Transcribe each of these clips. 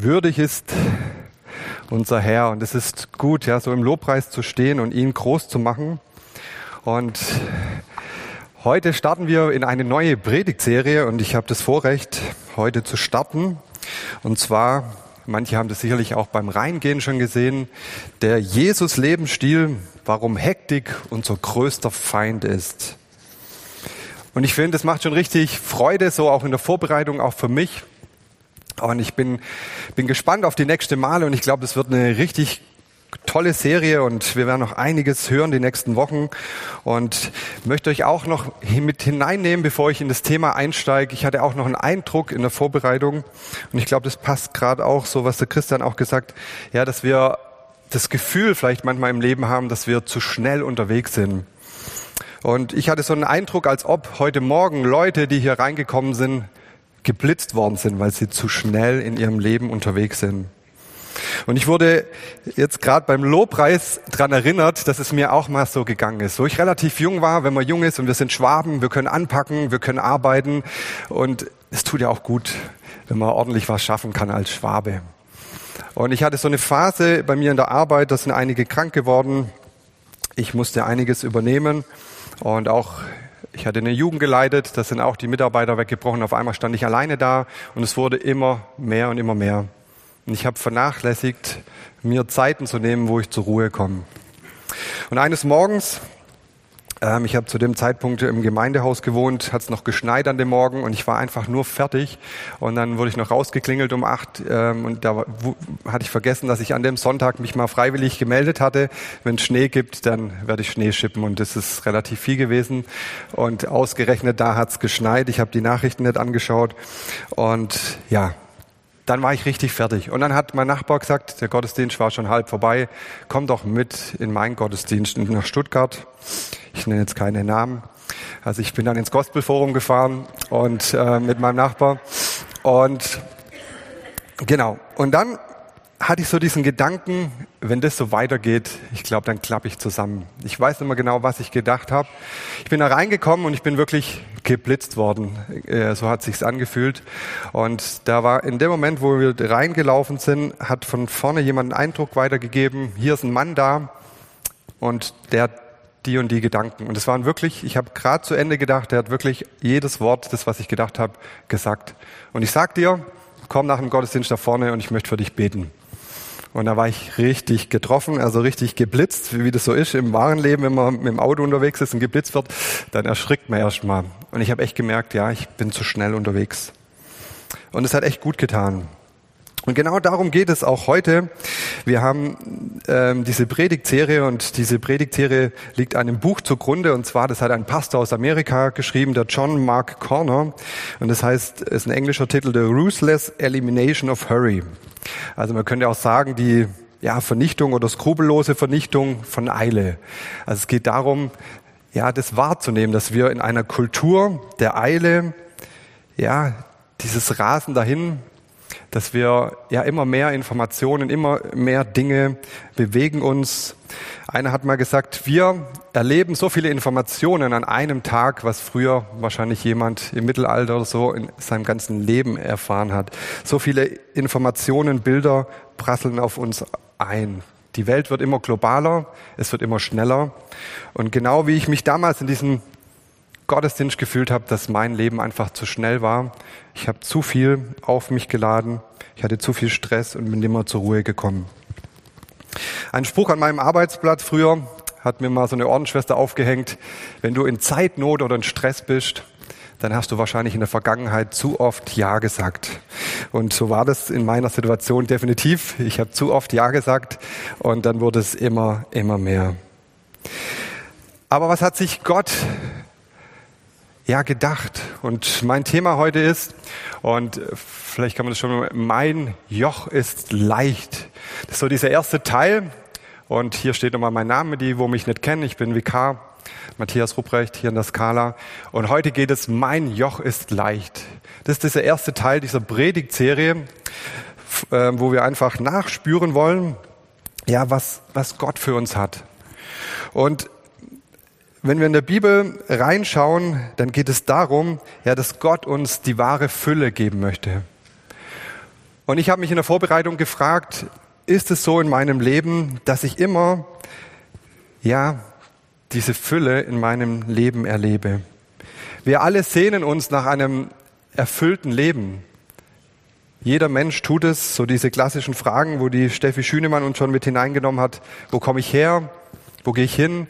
Würdig ist unser Herr und es ist gut, ja, so im Lobpreis zu stehen und ihn groß zu machen. Und heute starten wir in eine neue Predigtserie und ich habe das Vorrecht, heute zu starten. Und zwar, manche haben das sicherlich auch beim Reingehen schon gesehen, der Jesus-Lebensstil, warum Hektik unser größter Feind ist. Und ich finde, das macht schon richtig Freude, so auch in der Vorbereitung, auch für mich. Und ich bin, bin gespannt auf die nächste Male und ich glaube, es wird eine richtig tolle Serie und wir werden noch einiges hören die nächsten Wochen und möchte euch auch noch mit hineinnehmen, bevor ich in das Thema einsteige. Ich hatte auch noch einen Eindruck in der Vorbereitung und ich glaube, das passt gerade auch so, was der Christian auch gesagt, ja, dass wir das Gefühl vielleicht manchmal im Leben haben, dass wir zu schnell unterwegs sind. Und ich hatte so einen Eindruck, als ob heute Morgen Leute, die hier reingekommen sind, geblitzt worden sind, weil sie zu schnell in ihrem Leben unterwegs sind. Und ich wurde jetzt gerade beim Lobpreis dran erinnert, dass es mir auch mal so gegangen ist. So ich relativ jung war, wenn man jung ist und wir sind Schwaben, wir können anpacken, wir können arbeiten und es tut ja auch gut, wenn man ordentlich was schaffen kann als Schwabe. Und ich hatte so eine Phase bei mir in der Arbeit, da sind einige krank geworden. Ich musste einiges übernehmen und auch ich hatte eine Jugend geleitet, da sind auch die Mitarbeiter weggebrochen. Auf einmal stand ich alleine da und es wurde immer mehr und immer mehr. Und ich habe vernachlässigt, mir Zeiten zu nehmen, wo ich zur Ruhe komme. Und eines Morgens ähm, ich habe zu dem Zeitpunkt im Gemeindehaus gewohnt, hat es noch geschneit an dem Morgen und ich war einfach nur fertig. Und dann wurde ich noch rausgeklingelt um acht ähm, und da hatte ich vergessen, dass ich an dem Sonntag mich mal freiwillig gemeldet hatte. Wenn es Schnee gibt, dann werde ich Schnee schippen und das ist relativ viel gewesen. Und ausgerechnet da hat es geschneit. Ich habe die Nachrichten nicht angeschaut und ja, dann war ich richtig fertig. Und dann hat mein Nachbar gesagt, der Gottesdienst war schon halb vorbei, komm doch mit in meinen Gottesdienst nach Stuttgart. Ich nenne jetzt keine Namen. Also ich bin dann ins Gospelforum gefahren und äh, mit meinem Nachbar. Und genau. Und dann hatte ich so diesen Gedanken, wenn das so weitergeht, ich glaube, dann klappe ich zusammen. Ich weiß mehr genau, was ich gedacht habe. Ich bin da reingekommen und ich bin wirklich geblitzt worden. Äh, so hat sich's angefühlt. Und da war in dem Moment, wo wir reingelaufen sind, hat von vorne jemand einen Eindruck weitergegeben. Hier ist ein Mann da und der die und die Gedanken. Und es waren wirklich, ich habe gerade zu Ende gedacht, der hat wirklich jedes Wort, das was ich gedacht habe, gesagt. Und ich sag dir, komm nach dem Gottesdienst da vorne und ich möchte für dich beten. Und da war ich richtig getroffen, also richtig geblitzt, wie das so ist im wahren Leben, wenn man mit dem Auto unterwegs ist und geblitzt wird, dann erschrickt man erstmal. Und ich habe echt gemerkt, ja, ich bin zu schnell unterwegs. Und es hat echt gut getan. Und genau darum geht es auch heute. Wir haben ähm, diese Predigtserie und diese Predigtserie liegt einem Buch zugrunde und zwar, das hat ein Pastor aus Amerika geschrieben, der John Mark Corner und das heißt, ist ein englischer Titel, The Ruthless Elimination of Hurry. Also man könnte auch sagen, die ja, Vernichtung oder skrupellose Vernichtung von Eile. Also es geht darum, ja, das wahrzunehmen, dass wir in einer Kultur der Eile, ja, dieses Rasen dahin, dass wir ja immer mehr Informationen, immer mehr Dinge bewegen uns. Einer hat mal gesagt, wir erleben so viele Informationen an einem Tag, was früher wahrscheinlich jemand im Mittelalter oder so in seinem ganzen Leben erfahren hat. So viele Informationen, Bilder prasseln auf uns ein. Die Welt wird immer globaler, es wird immer schneller. Und genau wie ich mich damals in diesem Gottesdienst gefühlt habe, dass mein Leben einfach zu schnell war. Ich habe zu viel auf mich geladen, ich hatte zu viel Stress und bin immer zur Ruhe gekommen. Ein Spruch an meinem Arbeitsblatt früher hat mir mal so eine Ordensschwester aufgehängt. Wenn du in Zeitnot oder in Stress bist, dann hast du wahrscheinlich in der Vergangenheit zu oft Ja gesagt. Und so war das in meiner Situation definitiv. Ich habe zu oft Ja gesagt und dann wurde es immer, immer mehr. Aber was hat sich Gott ja gedacht. Und mein Thema heute ist, und vielleicht kann man das schon, mein Joch ist leicht. Das ist so dieser erste Teil. Und hier steht nochmal mein Name, die, wo mich nicht kennen. Ich bin Vikar, Matthias Rupprecht, hier in der Skala. Und heute geht es, mein Joch ist leicht. Das ist dieser erste Teil dieser Predigtserie, äh, wo wir einfach nachspüren wollen, ja, was, was Gott für uns hat. Und wenn wir in der Bibel reinschauen, dann geht es darum, ja, dass Gott uns die wahre Fülle geben möchte. Und ich habe mich in der Vorbereitung gefragt, ist es so in meinem Leben, dass ich immer, ja, diese Fülle in meinem Leben erlebe? Wir alle sehnen uns nach einem erfüllten Leben. Jeder Mensch tut es, so diese klassischen Fragen, wo die Steffi Schünemann uns schon mit hineingenommen hat. Wo komme ich her? Wo gehe ich hin?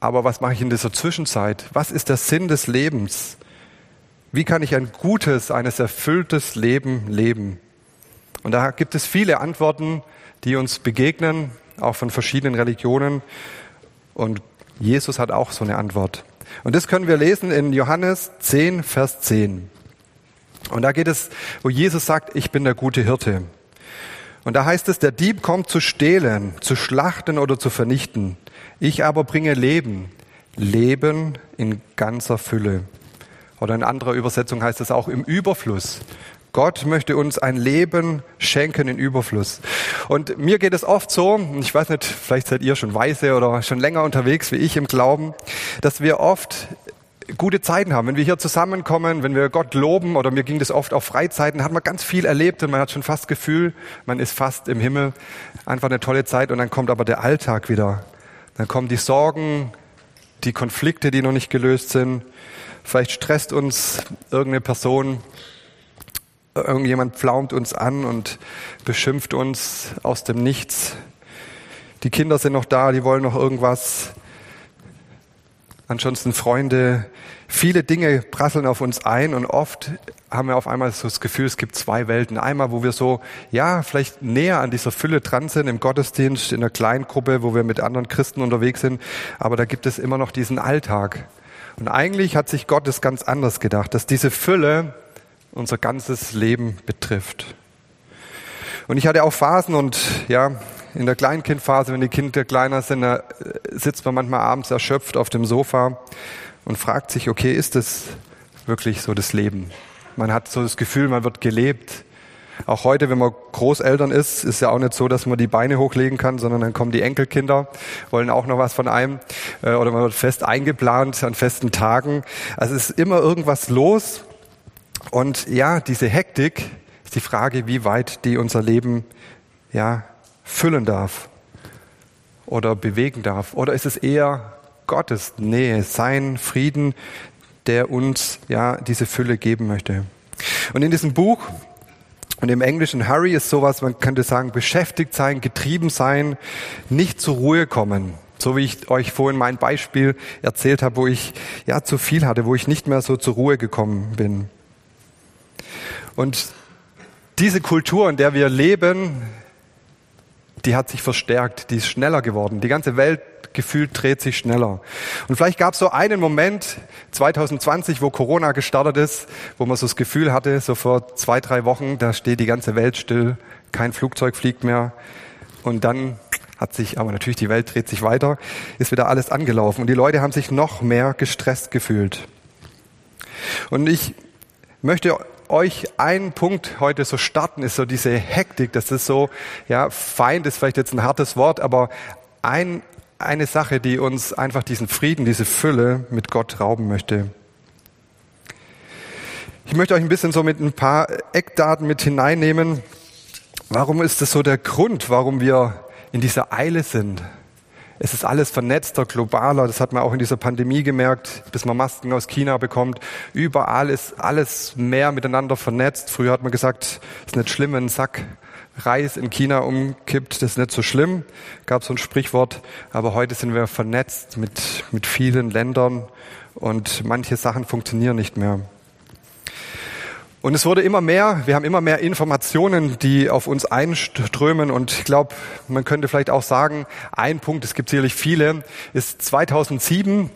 Aber was mache ich in dieser Zwischenzeit? Was ist der Sinn des Lebens? Wie kann ich ein gutes, ein erfülltes Leben leben? Und da gibt es viele Antworten, die uns begegnen, auch von verschiedenen Religionen. Und Jesus hat auch so eine Antwort. Und das können wir lesen in Johannes 10, Vers 10. Und da geht es, wo Jesus sagt, ich bin der gute Hirte. Und da heißt es, der Dieb kommt zu stehlen, zu schlachten oder zu vernichten. Ich aber bringe Leben, Leben in ganzer Fülle. Oder in anderer Übersetzung heißt es auch im Überfluss. Gott möchte uns ein Leben schenken in Überfluss. Und mir geht es oft so, ich weiß nicht, vielleicht seid ihr schon weise oder schon länger unterwegs wie ich im Glauben, dass wir oft gute Zeiten haben. Wenn wir hier zusammenkommen, wenn wir Gott loben oder mir ging das oft auf Freizeiten, hat man ganz viel erlebt und man hat schon fast Gefühl, man ist fast im Himmel. Einfach eine tolle Zeit und dann kommt aber der Alltag wieder. Dann kommen die Sorgen, die Konflikte, die noch nicht gelöst sind. Vielleicht stresst uns irgendeine Person, irgendjemand pflaumt uns an und beschimpft uns aus dem Nichts. Die Kinder sind noch da, die wollen noch irgendwas ansonsten Freunde. Viele Dinge prasseln auf uns ein und oft haben wir auf einmal so das Gefühl, es gibt zwei Welten. Einmal, wo wir so, ja, vielleicht näher an dieser Fülle dran sind im Gottesdienst, in einer Kleingruppe, wo wir mit anderen Christen unterwegs sind, aber da gibt es immer noch diesen Alltag. Und eigentlich hat sich Gott das ganz anders gedacht, dass diese Fülle unser ganzes Leben betrifft. Und ich hatte auch Phasen und ja, in der Kleinkindphase, wenn die Kinder kleiner sind, da sitzt man manchmal abends erschöpft auf dem Sofa und fragt sich, okay, ist das wirklich so das Leben? Man hat so das Gefühl, man wird gelebt. Auch heute, wenn man Großeltern ist, ist ja auch nicht so, dass man die Beine hochlegen kann, sondern dann kommen die Enkelkinder, wollen auch noch was von einem. Äh, oder man wird fest eingeplant an festen Tagen. Also es ist immer irgendwas los. Und ja, diese Hektik ist die Frage, wie weit die unser Leben ja, füllen darf oder bewegen darf? Oder ist es eher Gottes Nähe, sein Frieden, der uns ja diese Fülle geben möchte? Und in diesem Buch und im Englischen Hurry ist sowas, man könnte sagen, beschäftigt sein, getrieben sein, nicht zur Ruhe kommen. So wie ich euch vorhin mein Beispiel erzählt habe, wo ich ja zu viel hatte, wo ich nicht mehr so zur Ruhe gekommen bin. Und diese Kultur, in der wir leben, die hat sich verstärkt, die ist schneller geworden. Die ganze Welt gefühlt dreht sich schneller. Und vielleicht gab es so einen Moment 2020, wo Corona gestartet ist, wo man so das Gefühl hatte, so vor zwei, drei Wochen, da steht die ganze Welt still, kein Flugzeug fliegt mehr. Und dann hat sich, aber natürlich die Welt dreht sich weiter, ist wieder alles angelaufen. Und die Leute haben sich noch mehr gestresst gefühlt. Und ich möchte euch einen Punkt heute so starten, ist so diese Hektik. Das ist so, ja, Feind ist vielleicht jetzt ein hartes Wort, aber ein, eine Sache, die uns einfach diesen Frieden, diese Fülle mit Gott rauben möchte. Ich möchte euch ein bisschen so mit ein paar Eckdaten mit hineinnehmen. Warum ist das so der Grund, warum wir in dieser Eile sind? Es ist alles vernetzter, globaler. Das hat man auch in dieser Pandemie gemerkt, bis man Masken aus China bekommt. Überall ist alles mehr miteinander vernetzt. Früher hat man gesagt, es ist nicht schlimm, wenn ein Sack Reis in China umkippt, das ist nicht so schlimm. Gab so ein Sprichwort. Aber heute sind wir vernetzt mit, mit vielen Ländern und manche Sachen funktionieren nicht mehr. Und es wurde immer mehr, wir haben immer mehr Informationen, die auf uns einströmen. Und ich glaube, man könnte vielleicht auch sagen, ein Punkt, es gibt sicherlich viele, ist 2007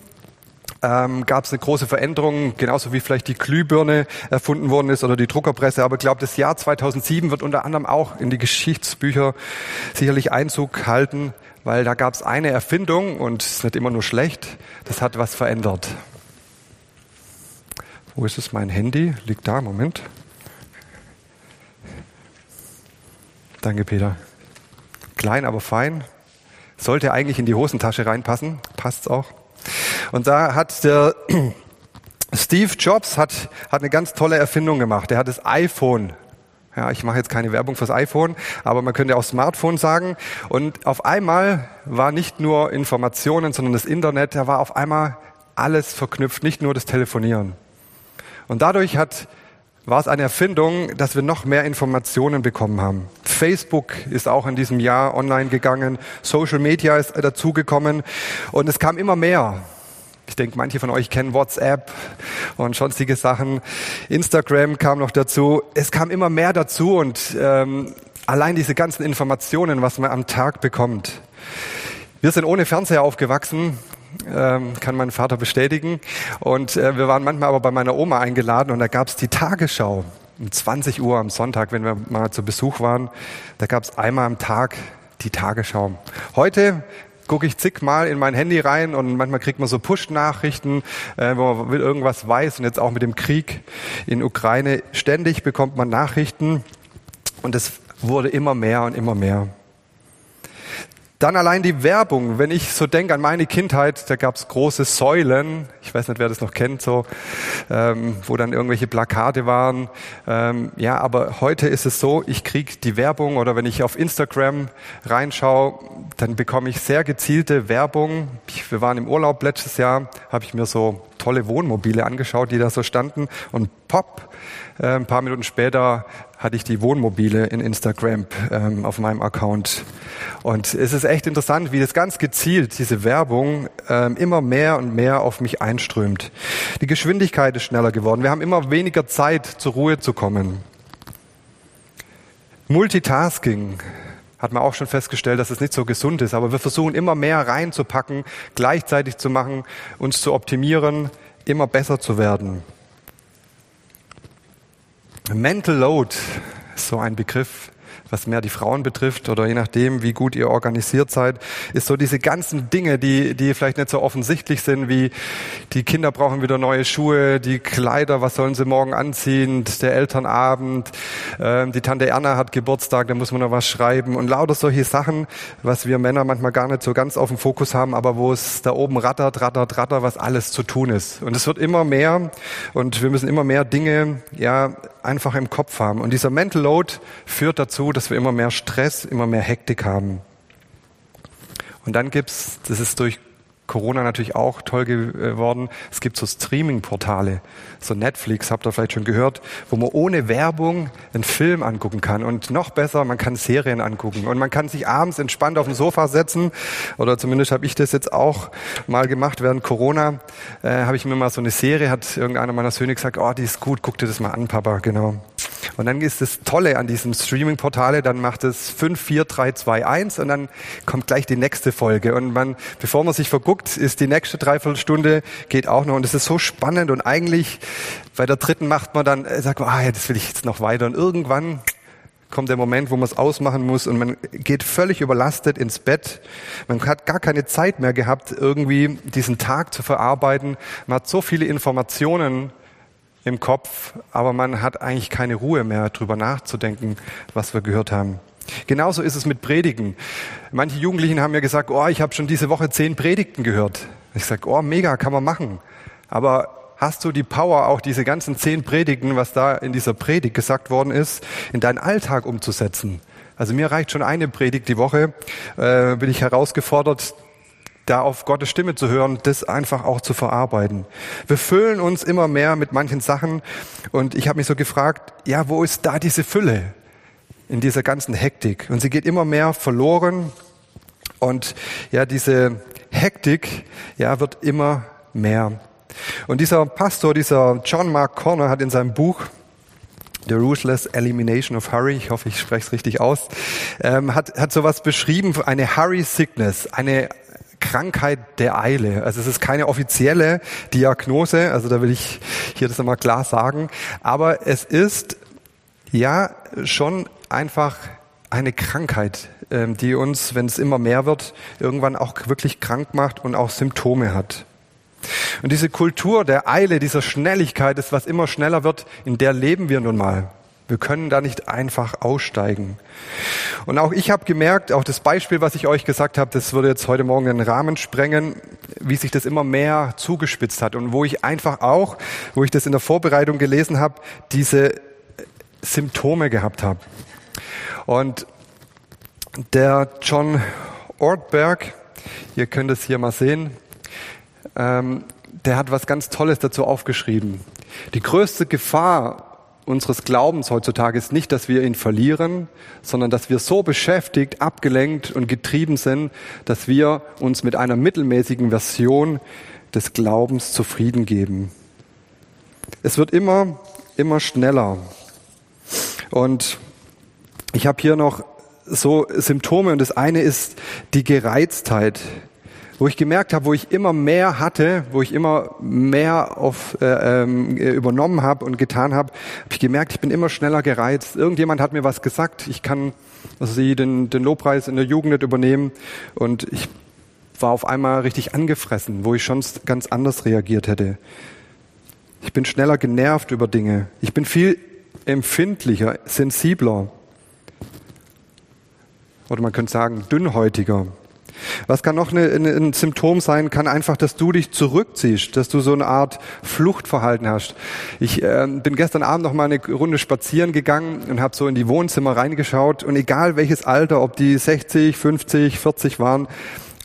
ähm, gab es eine große Veränderung, genauso wie vielleicht die Glühbirne erfunden worden ist oder die Druckerpresse. Aber ich glaube, das Jahr 2007 wird unter anderem auch in die Geschichtsbücher sicherlich Einzug halten, weil da gab es eine Erfindung und es ist nicht immer nur schlecht, das hat was verändert. Wo ist es? Mein Handy liegt da. Moment. Danke, Peter. Klein, aber fein. Sollte eigentlich in die Hosentasche reinpassen. Passt's auch. Und da hat der Steve Jobs hat, hat eine ganz tolle Erfindung gemacht. Er hat das iPhone Ja, ich mache jetzt keine Werbung fürs iPhone, aber man könnte auch Smartphone sagen. Und auf einmal war nicht nur Informationen, sondern das Internet, da war auf einmal alles verknüpft, nicht nur das Telefonieren. Und dadurch hat, war es eine Erfindung, dass wir noch mehr Informationen bekommen haben. Facebook ist auch in diesem Jahr online gegangen, Social Media ist dazugekommen und es kam immer mehr. Ich denke, manche von euch kennen WhatsApp und sonstige Sachen. Instagram kam noch dazu. Es kam immer mehr dazu und ähm, allein diese ganzen Informationen, was man am Tag bekommt. Wir sind ohne Fernseher aufgewachsen, ähm, kann mein Vater bestätigen. Und äh, wir waren manchmal aber bei meiner Oma eingeladen und da gab es die Tagesschau um 20 Uhr am Sonntag, wenn wir mal zu Besuch waren. Da gab es einmal am Tag die Tagesschau. Heute gucke ich zigmal in mein Handy rein und manchmal kriegt man so Push-Nachrichten, äh, wo man will irgendwas weiß und jetzt auch mit dem Krieg in Ukraine ständig bekommt man Nachrichten und es wurde immer mehr und immer mehr. Dann allein die Werbung. Wenn ich so denke an meine Kindheit, da gab es große Säulen. Ich weiß nicht, wer das noch kennt, so, ähm, wo dann irgendwelche Plakate waren. Ähm, ja, aber heute ist es so, ich kriege die Werbung oder wenn ich auf Instagram reinschaue, dann bekomme ich sehr gezielte Werbung. Ich, wir waren im Urlaub letztes Jahr, habe ich mir so tolle Wohnmobile angeschaut, die da so standen und pop, äh, ein paar Minuten später hatte ich die Wohnmobile in Instagram ähm, auf meinem Account. Und es ist echt interessant, wie das ganz gezielt, diese Werbung, ähm, immer mehr und mehr auf mich einströmt. Die Geschwindigkeit ist schneller geworden. Wir haben immer weniger Zeit, zur Ruhe zu kommen. Multitasking hat man auch schon festgestellt, dass es nicht so gesund ist. Aber wir versuchen immer mehr reinzupacken, gleichzeitig zu machen, uns zu optimieren, immer besser zu werden. Mental Load ist so ein Begriff, was mehr die Frauen betrifft oder je nachdem, wie gut ihr organisiert seid, ist so diese ganzen Dinge, die, die vielleicht nicht so offensichtlich sind, wie die Kinder brauchen wieder neue Schuhe, die Kleider, was sollen sie morgen anziehen, der Elternabend, äh, die Tante Erna hat Geburtstag, da muss man noch was schreiben und lauter solche Sachen, was wir Männer manchmal gar nicht so ganz auf dem Fokus haben, aber wo es da oben rattert, rattert, rattert, was alles zu tun ist. Und es wird immer mehr und wir müssen immer mehr Dinge, ja, einfach im Kopf haben. Und dieser Mental Load führt dazu, dass wir immer mehr Stress, immer mehr Hektik haben. Und dann gibt's, das ist durch Corona natürlich auch toll geworden. Es gibt so Streaming-Portale, so Netflix, habt ihr vielleicht schon gehört, wo man ohne Werbung einen Film angucken kann. Und noch besser, man kann Serien angucken. Und man kann sich abends entspannt auf dem Sofa setzen. Oder zumindest habe ich das jetzt auch mal gemacht während Corona. Äh, habe ich mir mal so eine Serie, hat irgendeiner meiner Söhne gesagt, oh, die ist gut, guck dir das mal an, Papa, genau. Und dann ist das Tolle an diesem Streaming-Portale, dann macht es 5, 4, 3, 2, 1 und dann kommt gleich die nächste Folge. Und man, bevor man sich verguckt, ist die nächste Dreiviertelstunde, geht auch noch. Und es ist so spannend und eigentlich bei der dritten macht man dann, äh, sagt man, ah ja, das will ich jetzt noch weiter. Und irgendwann kommt der Moment, wo man es ausmachen muss und man geht völlig überlastet ins Bett. Man hat gar keine Zeit mehr gehabt, irgendwie diesen Tag zu verarbeiten. Man hat so viele Informationen im Kopf, aber man hat eigentlich keine Ruhe mehr, drüber nachzudenken, was wir gehört haben. Genauso ist es mit Predigen. Manche Jugendlichen haben mir gesagt, oh, ich habe schon diese Woche zehn Predigten gehört. Ich sage, oh, mega, kann man machen. Aber hast du die Power, auch diese ganzen zehn Predigten, was da in dieser Predigt gesagt worden ist, in deinen Alltag umzusetzen? Also mir reicht schon eine Predigt die Woche, äh, bin ich herausgefordert, da auf Gottes Stimme zu hören, das einfach auch zu verarbeiten. Wir füllen uns immer mehr mit manchen Sachen und ich habe mich so gefragt, ja, wo ist da diese Fülle in dieser ganzen Hektik? Und sie geht immer mehr verloren und ja, diese Hektik, ja, wird immer mehr. Und dieser Pastor, dieser John Mark Corner hat in seinem Buch The Ruthless Elimination of Hurry, ich hoffe, ich spreche es richtig aus, ähm, hat, hat sowas beschrieben, eine Hurry Sickness, eine Krankheit der Eile. Also es ist keine offizielle Diagnose, also da will ich hier das einmal klar sagen, aber es ist ja schon einfach eine Krankheit, ähm, die uns, wenn es immer mehr wird, irgendwann auch wirklich krank macht und auch Symptome hat. Und diese Kultur der Eile, dieser Schnelligkeit ist, was immer schneller wird, in der leben wir nun mal. Wir können da nicht einfach aussteigen. Und auch ich habe gemerkt, auch das Beispiel, was ich euch gesagt habe, das würde jetzt heute Morgen den Rahmen sprengen, wie sich das immer mehr zugespitzt hat und wo ich einfach auch, wo ich das in der Vorbereitung gelesen habe, diese Symptome gehabt habe. Und der John Ortberg, ihr könnt es hier mal sehen, ähm, der hat was ganz Tolles dazu aufgeschrieben. Die größte Gefahr unseres Glaubens heutzutage ist nicht, dass wir ihn verlieren, sondern dass wir so beschäftigt, abgelenkt und getrieben sind, dass wir uns mit einer mittelmäßigen Version des Glaubens zufrieden geben. Es wird immer, immer schneller. Und ich habe hier noch so Symptome und das eine ist die Gereiztheit wo ich gemerkt habe, wo ich immer mehr hatte, wo ich immer mehr auf, äh, ähm, übernommen habe und getan habe, habe ich gemerkt, ich bin immer schneller gereizt. Irgendjemand hat mir was gesagt, ich kann also sie den, den Lobpreis in der Jugend nicht übernehmen und ich war auf einmal richtig angefressen, wo ich schon ganz anders reagiert hätte. Ich bin schneller genervt über Dinge. Ich bin viel empfindlicher, sensibler. Oder man könnte sagen, dünnhäutiger. Was kann noch eine, ein Symptom sein? Kann einfach, dass du dich zurückziehst, dass du so eine Art Fluchtverhalten hast. Ich äh, bin gestern Abend noch mal eine Runde spazieren gegangen und habe so in die Wohnzimmer reingeschaut und egal welches Alter, ob die 60, 50, 40 waren,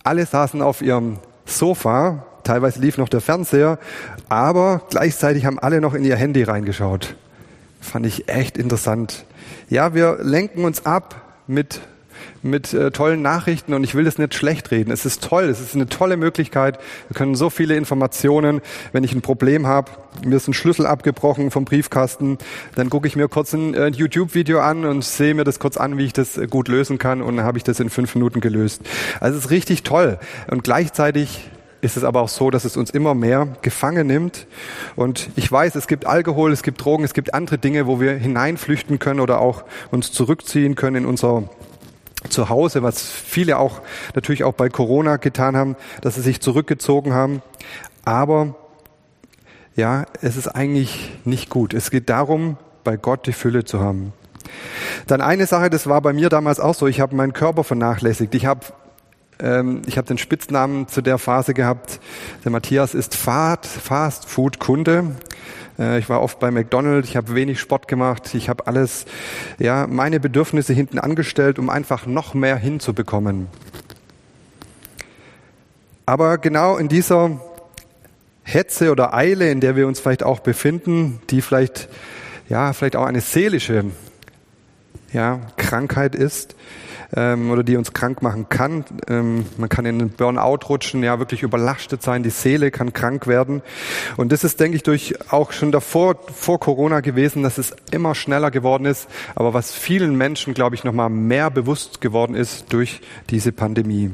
alle saßen auf ihrem Sofa. Teilweise lief noch der Fernseher, aber gleichzeitig haben alle noch in ihr Handy reingeschaut. Fand ich echt interessant. Ja, wir lenken uns ab mit mit äh, tollen Nachrichten und ich will das nicht schlecht reden. Es ist toll, es ist eine tolle Möglichkeit. Wir können so viele Informationen, wenn ich ein Problem habe, mir ist ein Schlüssel abgebrochen vom Briefkasten, dann gucke ich mir kurz ein äh, YouTube-Video an und sehe mir das kurz an, wie ich das äh, gut lösen kann und dann habe ich das in fünf Minuten gelöst. Also es ist richtig toll und gleichzeitig ist es aber auch so, dass es uns immer mehr gefangen nimmt. Und ich weiß, es gibt Alkohol, es gibt Drogen, es gibt andere Dinge, wo wir hineinflüchten können oder auch uns zurückziehen können in unser zu Hause, was viele auch natürlich auch bei Corona getan haben, dass sie sich zurückgezogen haben. Aber ja, es ist eigentlich nicht gut. Es geht darum, bei Gott die Fülle zu haben. Dann eine Sache, das war bei mir damals auch so. Ich habe meinen Körper vernachlässigt. Ich habe ähm, ich habe den Spitznamen zu der Phase gehabt. Der Matthias ist Fast Food Kunde. Äh, ich war oft bei McDonald's, ich habe wenig Sport gemacht, ich habe alles, ja, meine Bedürfnisse hinten angestellt, um einfach noch mehr hinzubekommen. Aber genau in dieser Hetze oder Eile, in der wir uns vielleicht auch befinden, die vielleicht, ja, vielleicht auch eine seelische, ja, Krankheit ist, ähm, oder die uns krank machen kann. Ähm, man kann in einen Burnout rutschen, ja, wirklich überlastet sein, die Seele kann krank werden. Und das ist, denke ich, durch auch schon davor, vor Corona gewesen, dass es immer schneller geworden ist, aber was vielen Menschen, glaube ich, nochmal mehr bewusst geworden ist durch diese Pandemie.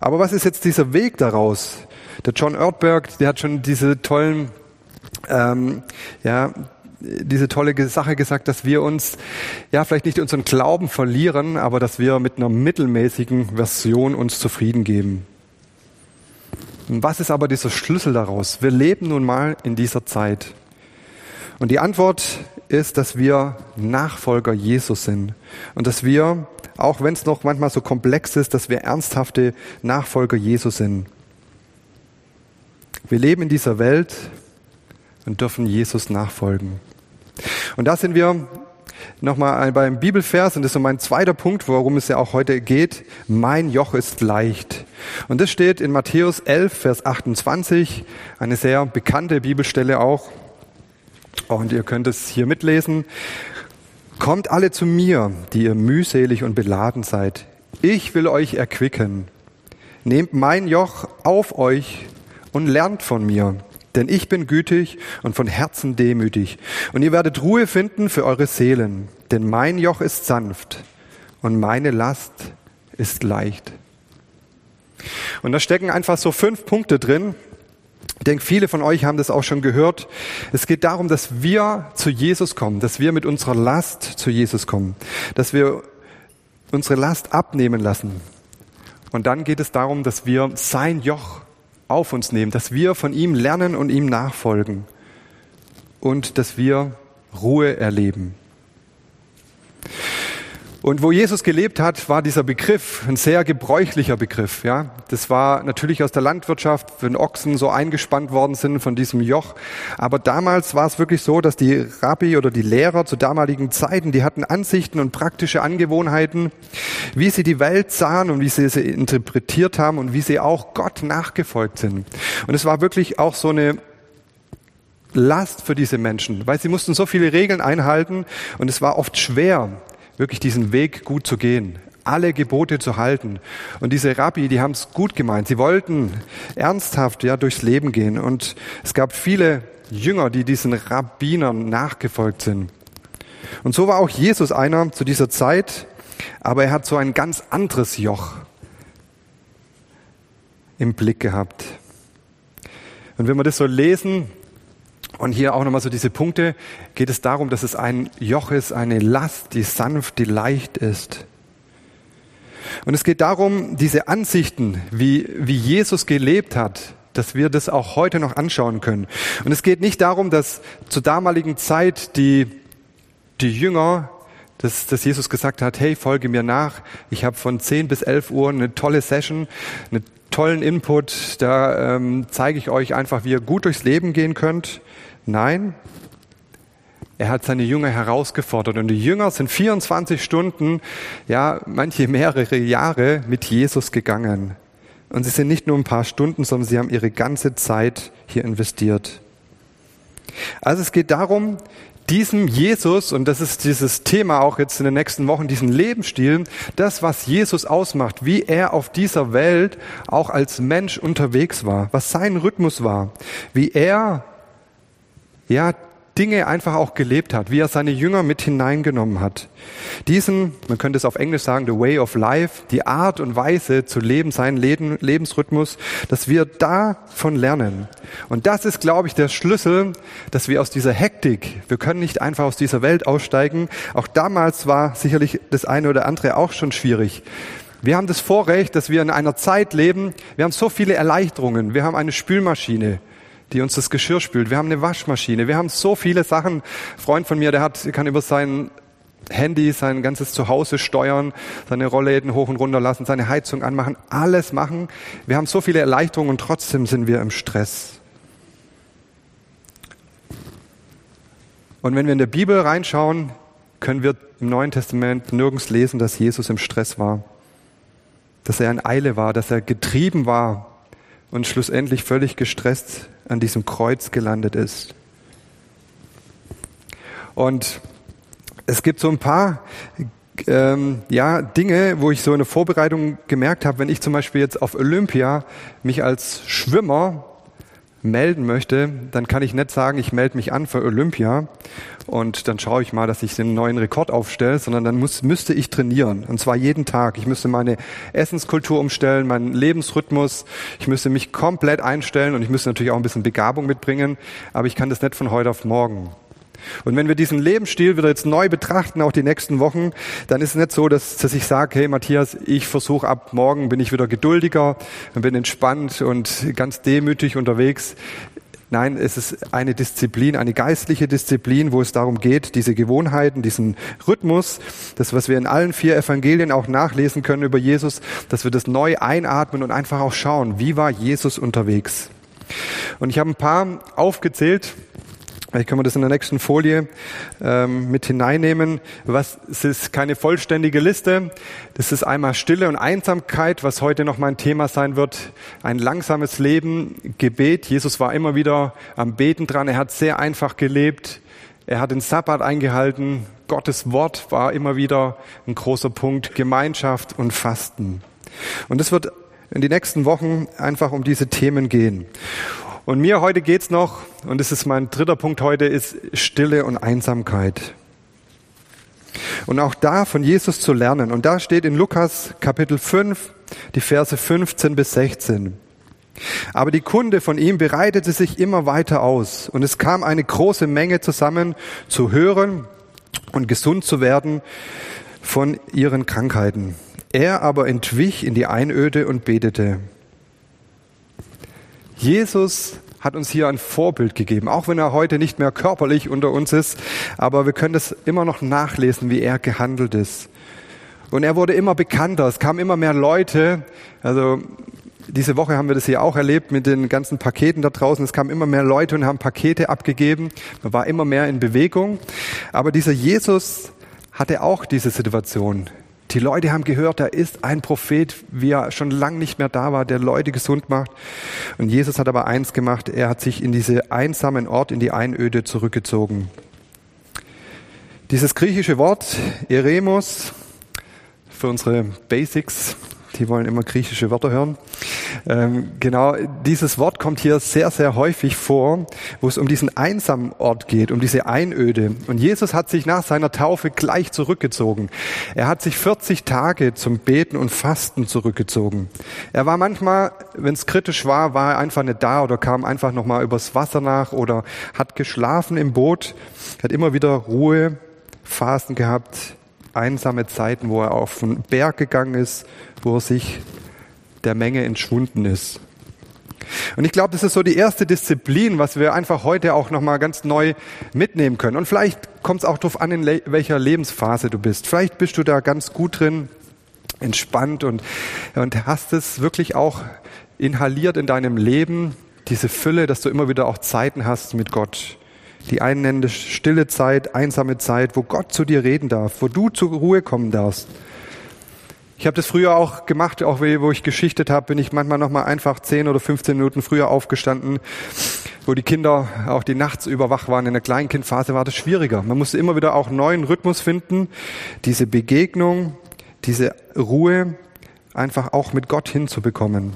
Aber was ist jetzt dieser Weg daraus? Der John Erdberg, der hat schon diese tollen ähm, ja, diese tolle Sache gesagt, dass wir uns ja vielleicht nicht unseren Glauben verlieren, aber dass wir mit einer mittelmäßigen Version uns zufrieden geben. Was ist aber dieser Schlüssel daraus? Wir leben nun mal in dieser Zeit. Und die Antwort ist, dass wir Nachfolger Jesus sind und dass wir, auch wenn es noch manchmal so komplex ist, dass wir ernsthafte Nachfolger Jesus sind. Wir leben in dieser Welt und dürfen Jesus nachfolgen. Und da sind wir nochmal beim Bibelvers und das ist so mein zweiter Punkt, worum es ja auch heute geht. Mein Joch ist leicht. Und das steht in Matthäus 11, Vers 28, eine sehr bekannte Bibelstelle auch. Und ihr könnt es hier mitlesen. Kommt alle zu mir, die ihr mühselig und beladen seid. Ich will euch erquicken. Nehmt mein Joch auf euch und lernt von mir, denn ich bin gütig und von Herzen demütig. Und ihr werdet Ruhe finden für eure Seelen. Denn mein Joch ist sanft und meine Last ist leicht. Und da stecken einfach so fünf Punkte drin. Ich denke, viele von euch haben das auch schon gehört. Es geht darum, dass wir zu Jesus kommen, dass wir mit unserer Last zu Jesus kommen, dass wir unsere Last abnehmen lassen. Und dann geht es darum, dass wir sein Joch auf uns nehmen, dass wir von ihm lernen und ihm nachfolgen und dass wir Ruhe erleben. Und wo Jesus gelebt hat, war dieser Begriff ein sehr gebräuchlicher Begriff. Ja, das war natürlich aus der Landwirtschaft, wenn Ochsen so eingespannt worden sind von diesem Joch. Aber damals war es wirklich so, dass die Rabbi oder die Lehrer zu damaligen Zeiten, die hatten Ansichten und praktische Angewohnheiten, wie sie die Welt sahen und wie sie sie interpretiert haben und wie sie auch Gott nachgefolgt sind. Und es war wirklich auch so eine Last für diese Menschen, weil sie mussten so viele Regeln einhalten und es war oft schwer, wirklich diesen Weg gut zu gehen, alle Gebote zu halten. Und diese Rabbi, die haben es gut gemeint. Sie wollten ernsthaft ja durchs Leben gehen. Und es gab viele Jünger, die diesen Rabbinern nachgefolgt sind. Und so war auch Jesus einer zu dieser Zeit, aber er hat so ein ganz anderes Joch im Blick gehabt. Und wenn wir das so lesen, und hier auch nochmal so diese Punkte, geht es darum, dass es ein Joch ist, eine Last, die sanft, die leicht ist. Und es geht darum, diese Ansichten, wie, wie Jesus gelebt hat, dass wir das auch heute noch anschauen können. Und es geht nicht darum, dass zur damaligen Zeit die, die Jünger, dass, dass Jesus gesagt hat, hey, folge mir nach. Ich habe von 10 bis 11 Uhr eine tolle Session, einen tollen Input. Da ähm, zeige ich euch einfach, wie ihr gut durchs Leben gehen könnt. Nein, er hat seine Jünger herausgefordert und die Jünger sind 24 Stunden, ja, manche mehrere Jahre mit Jesus gegangen. Und sie sind nicht nur ein paar Stunden, sondern sie haben ihre ganze Zeit hier investiert. Also es geht darum, diesem Jesus, und das ist dieses Thema auch jetzt in den nächsten Wochen, diesen Lebensstil, das, was Jesus ausmacht, wie er auf dieser Welt auch als Mensch unterwegs war, was sein Rhythmus war, wie er ja, Dinge einfach auch gelebt hat, wie er seine Jünger mit hineingenommen hat. Diesen, man könnte es auf Englisch sagen, the way of life, die Art und Weise zu leben, seinen Leben, Lebensrhythmus, dass wir davon lernen. Und das ist, glaube ich, der Schlüssel, dass wir aus dieser Hektik, wir können nicht einfach aus dieser Welt aussteigen. Auch damals war sicherlich das eine oder andere auch schon schwierig. Wir haben das Vorrecht, dass wir in einer Zeit leben, wir haben so viele Erleichterungen, wir haben eine Spülmaschine, die uns das Geschirr spült. Wir haben eine Waschmaschine. Wir haben so viele Sachen. Ein Freund von mir, der hat, kann über sein Handy sein ganzes Zuhause steuern, seine Rollläden hoch und runter lassen, seine Heizung anmachen, alles machen. Wir haben so viele Erleichterungen und trotzdem sind wir im Stress. Und wenn wir in der Bibel reinschauen, können wir im Neuen Testament nirgends lesen, dass Jesus im Stress war, dass er in Eile war, dass er getrieben war und schlussendlich völlig gestresst an diesem Kreuz gelandet ist. Und es gibt so ein paar ähm, ja, Dinge, wo ich so in der Vorbereitung gemerkt habe, wenn ich zum Beispiel jetzt auf Olympia mich als Schwimmer melden möchte, dann kann ich nicht sagen, ich melde mich an für Olympia und dann schaue ich mal, dass ich den neuen Rekord aufstelle, sondern dann muss, müsste ich trainieren. Und zwar jeden Tag. Ich müsste meine Essenskultur umstellen, meinen Lebensrhythmus. Ich müsste mich komplett einstellen und ich müsste natürlich auch ein bisschen Begabung mitbringen. Aber ich kann das nicht von heute auf morgen. Und wenn wir diesen Lebensstil wieder jetzt neu betrachten, auch die nächsten Wochen, dann ist es nicht so, dass, dass ich sage, hey Matthias, ich versuche ab morgen bin ich wieder geduldiger, bin entspannt und ganz demütig unterwegs. Nein, es ist eine Disziplin, eine geistliche Disziplin, wo es darum geht, diese Gewohnheiten, diesen Rhythmus, das, was wir in allen vier Evangelien auch nachlesen können über Jesus, dass wir das neu einatmen und einfach auch schauen, wie war Jesus unterwegs. Und ich habe ein paar aufgezählt, Vielleicht können wir das in der nächsten Folie ähm, mit hineinnehmen. Was, es ist keine vollständige Liste. Das ist einmal Stille und Einsamkeit, was heute noch mein Thema sein wird. Ein langsames Leben, Gebet. Jesus war immer wieder am Beten dran. Er hat sehr einfach gelebt. Er hat den Sabbat eingehalten. Gottes Wort war immer wieder ein großer Punkt. Gemeinschaft und Fasten. Und es wird in die nächsten Wochen einfach um diese Themen gehen. Und mir heute geht's noch, und das ist mein dritter Punkt heute, ist Stille und Einsamkeit. Und auch da von Jesus zu lernen. Und da steht in Lukas Kapitel 5, die Verse 15 bis 16. Aber die Kunde von ihm bereitete sich immer weiter aus, und es kam eine große Menge zusammen, zu hören und gesund zu werden von ihren Krankheiten. Er aber entwich in die Einöde und betete. Jesus hat uns hier ein Vorbild gegeben, auch wenn er heute nicht mehr körperlich unter uns ist, aber wir können das immer noch nachlesen, wie er gehandelt ist. Und er wurde immer bekannter, es kamen immer mehr Leute. Also diese Woche haben wir das hier auch erlebt mit den ganzen Paketen da draußen. Es kamen immer mehr Leute und haben Pakete abgegeben. Man war immer mehr in Bewegung. Aber dieser Jesus hatte auch diese Situation. Die Leute haben gehört, da ist ein Prophet, wie er schon lang nicht mehr da war, der Leute gesund macht. Und Jesus hat aber eins gemacht, er hat sich in diese einsamen Ort, in die Einöde zurückgezogen. Dieses griechische Wort Eremos für unsere Basics die wollen immer griechische Wörter hören. Ähm, genau, dieses Wort kommt hier sehr, sehr häufig vor, wo es um diesen einsamen Ort geht, um diese Einöde. Und Jesus hat sich nach seiner Taufe gleich zurückgezogen. Er hat sich 40 Tage zum Beten und Fasten zurückgezogen. Er war manchmal, wenn es kritisch war, war er einfach nicht da oder kam einfach nochmal übers Wasser nach oder hat geschlafen im Boot, hat immer wieder Ruhe, Phasen gehabt, einsame Zeiten, wo er auf den Berg gegangen ist, wo er sich der Menge entschwunden ist. Und ich glaube, das ist so die erste Disziplin, was wir einfach heute auch nochmal ganz neu mitnehmen können. Und vielleicht kommt es auch darauf an, in welcher Lebensphase du bist. Vielleicht bist du da ganz gut drin, entspannt und, und hast es wirklich auch inhaliert in deinem Leben, diese Fülle, dass du immer wieder auch Zeiten hast mit Gott. Die einen nennen das stille Zeit, einsame Zeit, wo Gott zu dir reden darf, wo du zur Ruhe kommen darfst. Ich habe das früher auch gemacht, auch wo ich geschichtet habe, bin ich manchmal noch mal einfach 10 oder 15 Minuten früher aufgestanden, wo die Kinder auch die nachts über wach waren. In der Kleinkindphase war das schwieriger. Man musste immer wieder auch neuen Rhythmus finden, diese Begegnung, diese Ruhe einfach auch mit Gott hinzubekommen.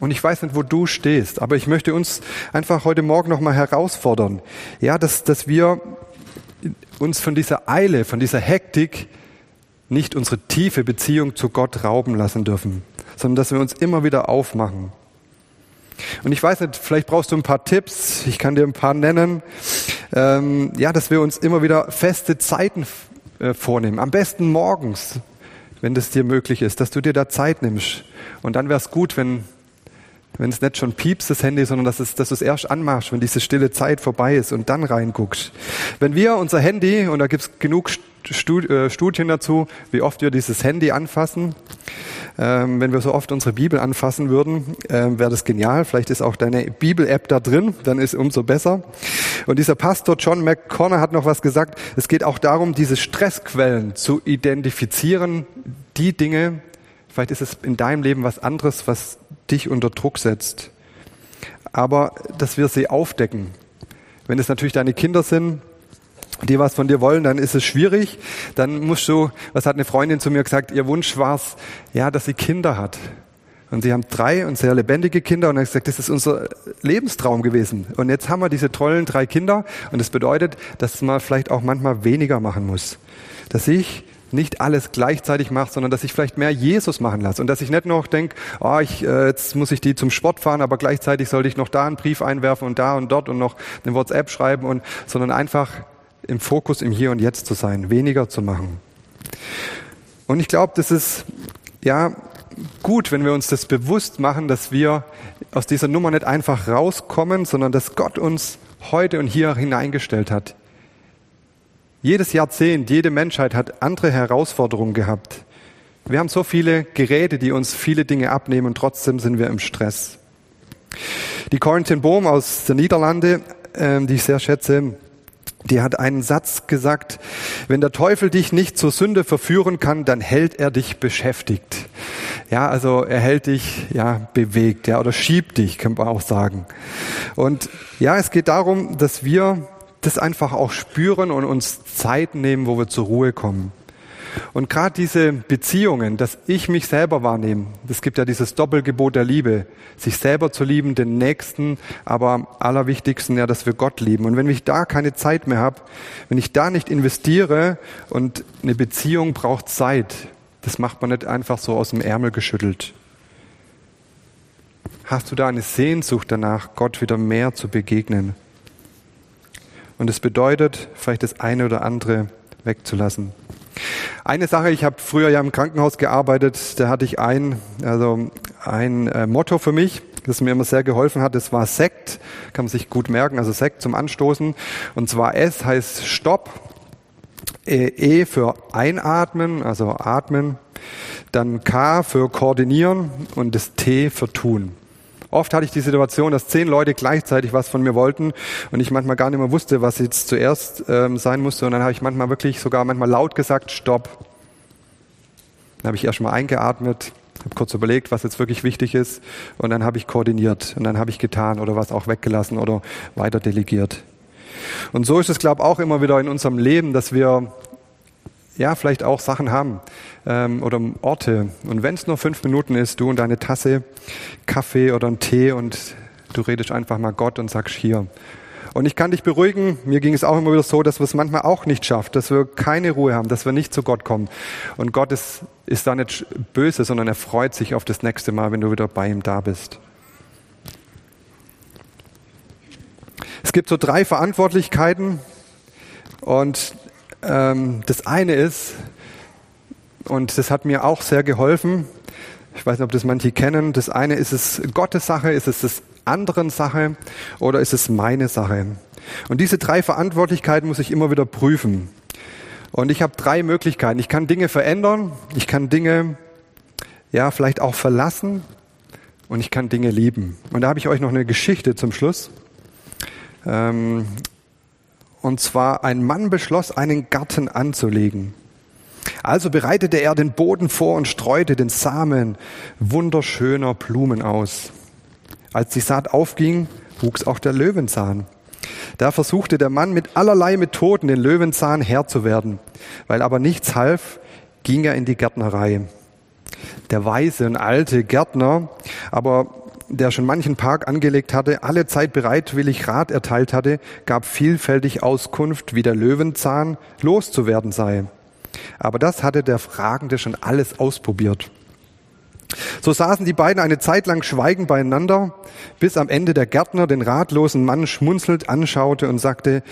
Und ich weiß nicht, wo du stehst, aber ich möchte uns einfach heute Morgen nochmal herausfordern. Ja, dass, dass wir uns von dieser Eile, von dieser Hektik nicht unsere tiefe Beziehung zu Gott rauben lassen dürfen, sondern dass wir uns immer wieder aufmachen. Und ich weiß nicht, vielleicht brauchst du ein paar Tipps, ich kann dir ein paar nennen. Ähm, ja, dass wir uns immer wieder feste Zeiten äh, vornehmen. Am besten morgens, wenn das dir möglich ist, dass du dir da Zeit nimmst. Und dann wäre es gut, wenn wenn es nicht schon piepst, das Handy, sondern dass, es, dass du es erst anmachst, wenn diese stille Zeit vorbei ist und dann reinguckst. Wenn wir unser Handy, und da gibt es genug äh, Studien dazu, wie oft wir dieses Handy anfassen, ähm, wenn wir so oft unsere Bibel anfassen würden, ähm, wäre das genial. Vielleicht ist auch deine Bibel-App da drin, dann ist umso besser. Und dieser Pastor John McConnor hat noch was gesagt. Es geht auch darum, diese Stressquellen zu identifizieren, die Dinge, vielleicht ist es in deinem Leben was anderes, was dich unter Druck setzt. Aber dass wir sie aufdecken. Wenn es natürlich deine Kinder sind, die was von dir wollen, dann ist es schwierig. Dann musst du, was hat eine Freundin zu mir gesagt, ihr Wunsch war es, ja, dass sie Kinder hat. Und sie haben drei und sehr lebendige Kinder und er hat gesagt, das ist unser Lebenstraum gewesen. Und jetzt haben wir diese tollen drei Kinder und das bedeutet, dass man vielleicht auch manchmal weniger machen muss. Dass ich nicht alles gleichzeitig mache, sondern dass ich vielleicht mehr Jesus machen lasse und dass ich nicht noch denke, oh, ich, äh, jetzt muss ich die zum Sport fahren, aber gleichzeitig sollte ich noch da einen Brief einwerfen und da und dort und noch eine WhatsApp schreiben und sondern einfach im Fokus im Hier und Jetzt zu sein, weniger zu machen. Und ich glaube, das ist ja gut, wenn wir uns das bewusst machen, dass wir aus dieser Nummer nicht einfach rauskommen, sondern dass Gott uns heute und hier hineingestellt hat. Jedes Jahrzehnt, jede Menschheit hat andere Herausforderungen gehabt. Wir haben so viele Geräte, die uns viele Dinge abnehmen und trotzdem sind wir im Stress. Die Corinthia Bohm aus der Niederlande, ähm, die ich sehr schätze, die hat einen Satz gesagt, wenn der Teufel dich nicht zur Sünde verführen kann, dann hält er dich beschäftigt. Ja, also er hält dich, ja, bewegt, ja, oder schiebt dich, kann man auch sagen. Und ja, es geht darum, dass wir das einfach auch spüren und uns Zeit nehmen, wo wir zur Ruhe kommen. Und gerade diese Beziehungen, dass ich mich selber wahrnehme, es gibt ja dieses Doppelgebot der Liebe, sich selber zu lieben, den Nächsten, aber am allerwichtigsten ja, dass wir Gott lieben. Und wenn ich da keine Zeit mehr habe, wenn ich da nicht investiere und eine Beziehung braucht Zeit, das macht man nicht einfach so aus dem Ärmel geschüttelt. Hast du da eine Sehnsucht danach, Gott wieder mehr zu begegnen? Und es bedeutet, vielleicht das eine oder andere wegzulassen. Eine Sache, ich habe früher ja im Krankenhaus gearbeitet, da hatte ich ein, also ein äh, Motto für mich, das mir immer sehr geholfen hat, das war Sekt, kann man sich gut merken, also Sekt zum Anstoßen. Und zwar S heißt Stopp, E für einatmen, also atmen, dann K für koordinieren und das T für tun. Oft hatte ich die Situation, dass zehn Leute gleichzeitig was von mir wollten und ich manchmal gar nicht mehr wusste, was jetzt zuerst ähm, sein musste. Und dann habe ich manchmal wirklich sogar manchmal laut gesagt, stopp. Dann habe ich erst mal eingeatmet, habe kurz überlegt, was jetzt wirklich wichtig ist und dann habe ich koordiniert und dann habe ich getan oder was auch weggelassen oder weiter delegiert. Und so ist es, glaube ich, auch immer wieder in unserem Leben, dass wir ja vielleicht auch Sachen haben ähm, oder Orte. Und wenn es nur fünf Minuten ist, du und deine Tasse Kaffee oder einen Tee und du redest einfach mal Gott und sagst hier. Und ich kann dich beruhigen, mir ging es auch immer wieder so, dass wir es manchmal auch nicht schaffen, dass wir keine Ruhe haben, dass wir nicht zu Gott kommen. Und Gott ist, ist da nicht böse, sondern er freut sich auf das nächste Mal, wenn du wieder bei ihm da bist. Es gibt so drei Verantwortlichkeiten und ähm, das eine ist, und das hat mir auch sehr geholfen, ich weiß nicht, ob das manche kennen, das eine ist es Gottes Sache, ist es das anderen Sache oder ist es meine Sache? Und diese drei Verantwortlichkeiten muss ich immer wieder prüfen. Und ich habe drei Möglichkeiten. Ich kann Dinge verändern, ich kann Dinge ja vielleicht auch verlassen und ich kann Dinge lieben. Und da habe ich euch noch eine Geschichte zum Schluss. Ähm, und zwar ein Mann beschloss, einen Garten anzulegen. Also bereitete er den Boden vor und streute den Samen wunderschöner Blumen aus. Als die Saat aufging, wuchs auch der Löwenzahn. Da versuchte der Mann mit allerlei Methoden den Löwenzahn Herr zu werden. Weil aber nichts half, ging er in die Gärtnerei. Der weise und alte Gärtner aber der schon manchen Park angelegt hatte, alle Zeit bereitwillig Rat erteilt hatte, gab vielfältig Auskunft, wie der Löwenzahn loszuwerden sei. Aber das hatte der Fragende schon alles ausprobiert. So saßen die beiden eine Zeit lang schweigend beieinander, bis am Ende der Gärtner den ratlosen Mann schmunzelnd anschaute und sagte,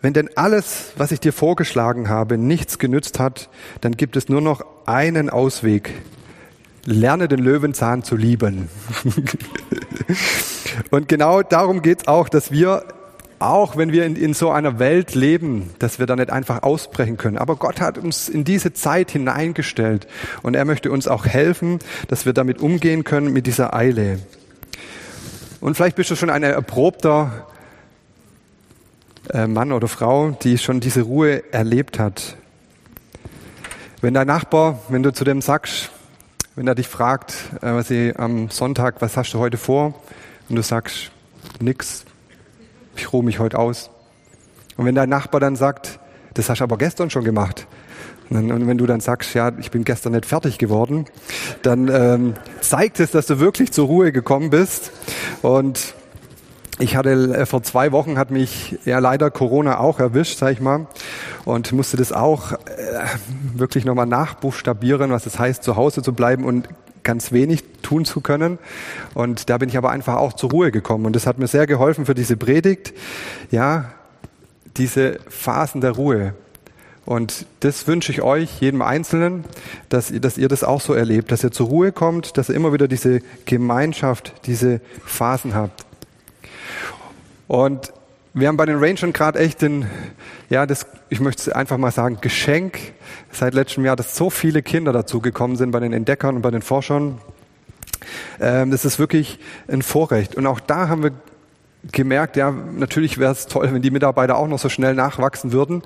wenn denn alles, was ich dir vorgeschlagen habe, nichts genützt hat, dann gibt es nur noch einen Ausweg, lerne den Löwenzahn zu lieben. und genau darum geht's auch, dass wir, auch wenn wir in, in so einer Welt leben, dass wir da nicht einfach ausbrechen können. Aber Gott hat uns in diese Zeit hineingestellt und er möchte uns auch helfen, dass wir damit umgehen können mit dieser Eile. Und vielleicht bist du schon ein erprobter äh, Mann oder Frau, die schon diese Ruhe erlebt hat. Wenn dein Nachbar, wenn du zu dem sagst, wenn er dich fragt, äh, was sie am Sonntag, was hast du heute vor? Und du sagst, nix, ich ruhe mich heute aus. Und wenn dein Nachbar dann sagt, das hast du aber gestern schon gemacht. Und wenn du dann sagst, ja, ich bin gestern nicht fertig geworden, dann ähm, zeigt es, dass du wirklich zur Ruhe gekommen bist. Und ich hatte äh, vor zwei Wochen hat mich ja leider Corona auch erwischt, sag ich mal, und musste das auch äh, wirklich nochmal nachbuchstabieren, was es das heißt, zu Hause zu bleiben und ganz wenig tun zu können. Und da bin ich aber einfach auch zur Ruhe gekommen. Und das hat mir sehr geholfen für diese Predigt. Ja, diese Phasen der Ruhe. Und das wünsche ich euch, jedem Einzelnen, dass ihr, dass ihr das auch so erlebt, dass ihr zur Ruhe kommt, dass ihr immer wieder diese Gemeinschaft, diese Phasen habt. Und wir haben bei den Rangern gerade echt den, ja, das, ich möchte einfach mal sagen, Geschenk seit letztem Jahr, dass so viele Kinder dazugekommen sind bei den Entdeckern und bei den Forschern. Ähm, das ist wirklich ein Vorrecht. Und auch da haben wir gemerkt, ja, natürlich wäre es toll, wenn die Mitarbeiter auch noch so schnell nachwachsen würden.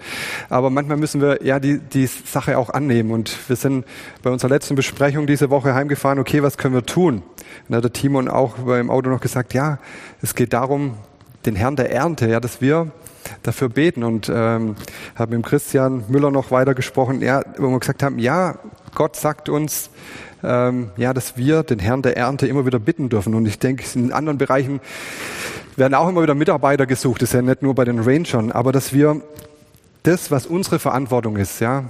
Aber manchmal müssen wir ja die, die Sache auch annehmen. Und wir sind bei unserer letzten Besprechung diese Woche heimgefahren, okay, was können wir tun? Und hat der Timon auch beim Auto noch gesagt, ja, es geht darum, den Herrn der Ernte, ja, dass wir dafür beten und ähm, habe mit Christian Müller noch weiter gesprochen, ja, wo wir gesagt haben, ja, Gott sagt uns, ähm, ja, dass wir den Herrn der Ernte immer wieder bitten dürfen. Und ich denke, in anderen Bereichen werden auch immer wieder Mitarbeiter gesucht, das ist ja nicht nur bei den Rangern, aber dass wir das, was unsere Verantwortung ist, ja,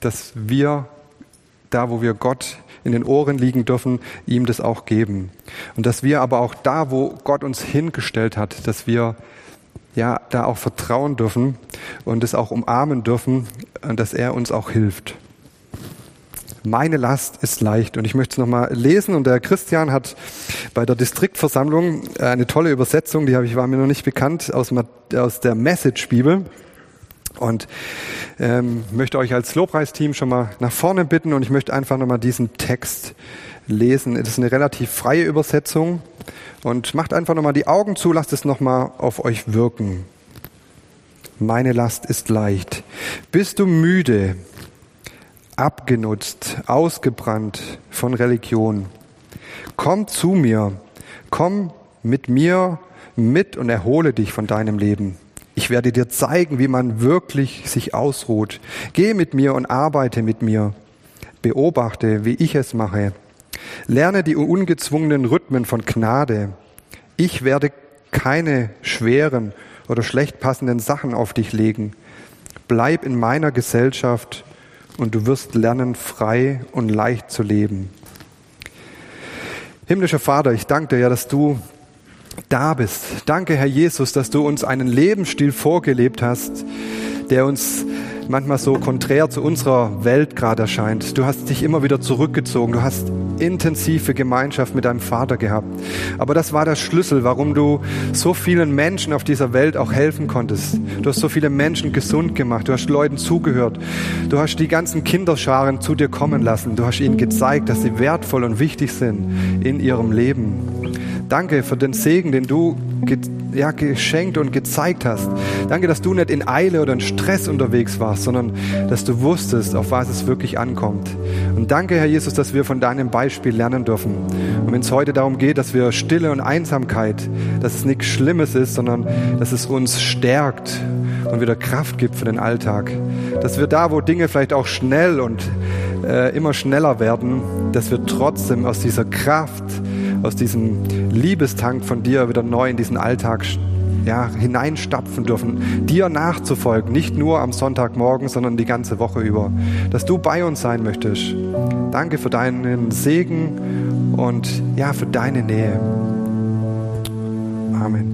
dass wir da, wo wir Gott in den Ohren liegen dürfen, ihm das auch geben. Und dass wir aber auch da, wo Gott uns hingestellt hat, dass wir ja da auch vertrauen dürfen und es auch umarmen dürfen, dass er uns auch hilft. Meine Last ist leicht. Und ich möchte es nochmal lesen. Und der Christian hat bei der Distriktversammlung eine tolle Übersetzung, die habe ich, war mir noch nicht bekannt, aus, aus der Message-Bibel. Und ähm, möchte euch als Lobpreisteam schon mal nach vorne bitten und ich möchte einfach nochmal diesen Text lesen. Es ist eine relativ freie Übersetzung und macht einfach nochmal die Augen zu, lasst es nochmal auf euch wirken. Meine Last ist leicht. Bist du müde, abgenutzt, ausgebrannt von Religion? Komm zu mir, komm mit mir mit und erhole dich von deinem Leben. Ich werde dir zeigen, wie man wirklich sich ausruht. Geh mit mir und arbeite mit mir. Beobachte, wie ich es mache. Lerne die ungezwungenen Rhythmen von Gnade. Ich werde keine schweren oder schlecht passenden Sachen auf dich legen. Bleib in meiner Gesellschaft und du wirst lernen, frei und leicht zu leben. Himmlischer Vater, ich danke dir ja, dass du da bist. Danke, Herr Jesus, dass du uns einen Lebensstil vorgelebt hast, der uns manchmal so konträr zu unserer Welt gerade erscheint. Du hast dich immer wieder zurückgezogen. Du hast intensive Gemeinschaft mit deinem Vater gehabt. Aber das war der Schlüssel, warum du so vielen Menschen auf dieser Welt auch helfen konntest. Du hast so viele Menschen gesund gemacht. Du hast Leuten zugehört. Du hast die ganzen Kinderscharen zu dir kommen lassen. Du hast ihnen gezeigt, dass sie wertvoll und wichtig sind in ihrem Leben. Danke für den Segen, den du ja, geschenkt und gezeigt hast. Danke, dass du nicht in Eile oder in Stress unterwegs warst, sondern dass du wusstest, auf was es wirklich ankommt. Und danke, Herr Jesus, dass wir von deinem Beispiel lernen dürfen. Und wenn es heute darum geht, dass wir Stille und Einsamkeit, dass es nichts Schlimmes ist, sondern dass es uns stärkt und wieder Kraft gibt für den Alltag. Dass wir da, wo Dinge vielleicht auch schnell und äh, immer schneller werden, dass wir trotzdem aus dieser Kraft, aus diesem Liebestank von dir wieder neu in diesen Alltag ja, hineinstapfen dürfen, dir nachzufolgen, nicht nur am Sonntagmorgen, sondern die ganze Woche über, dass du bei uns sein möchtest. Danke für deinen Segen und ja, für deine Nähe. Amen.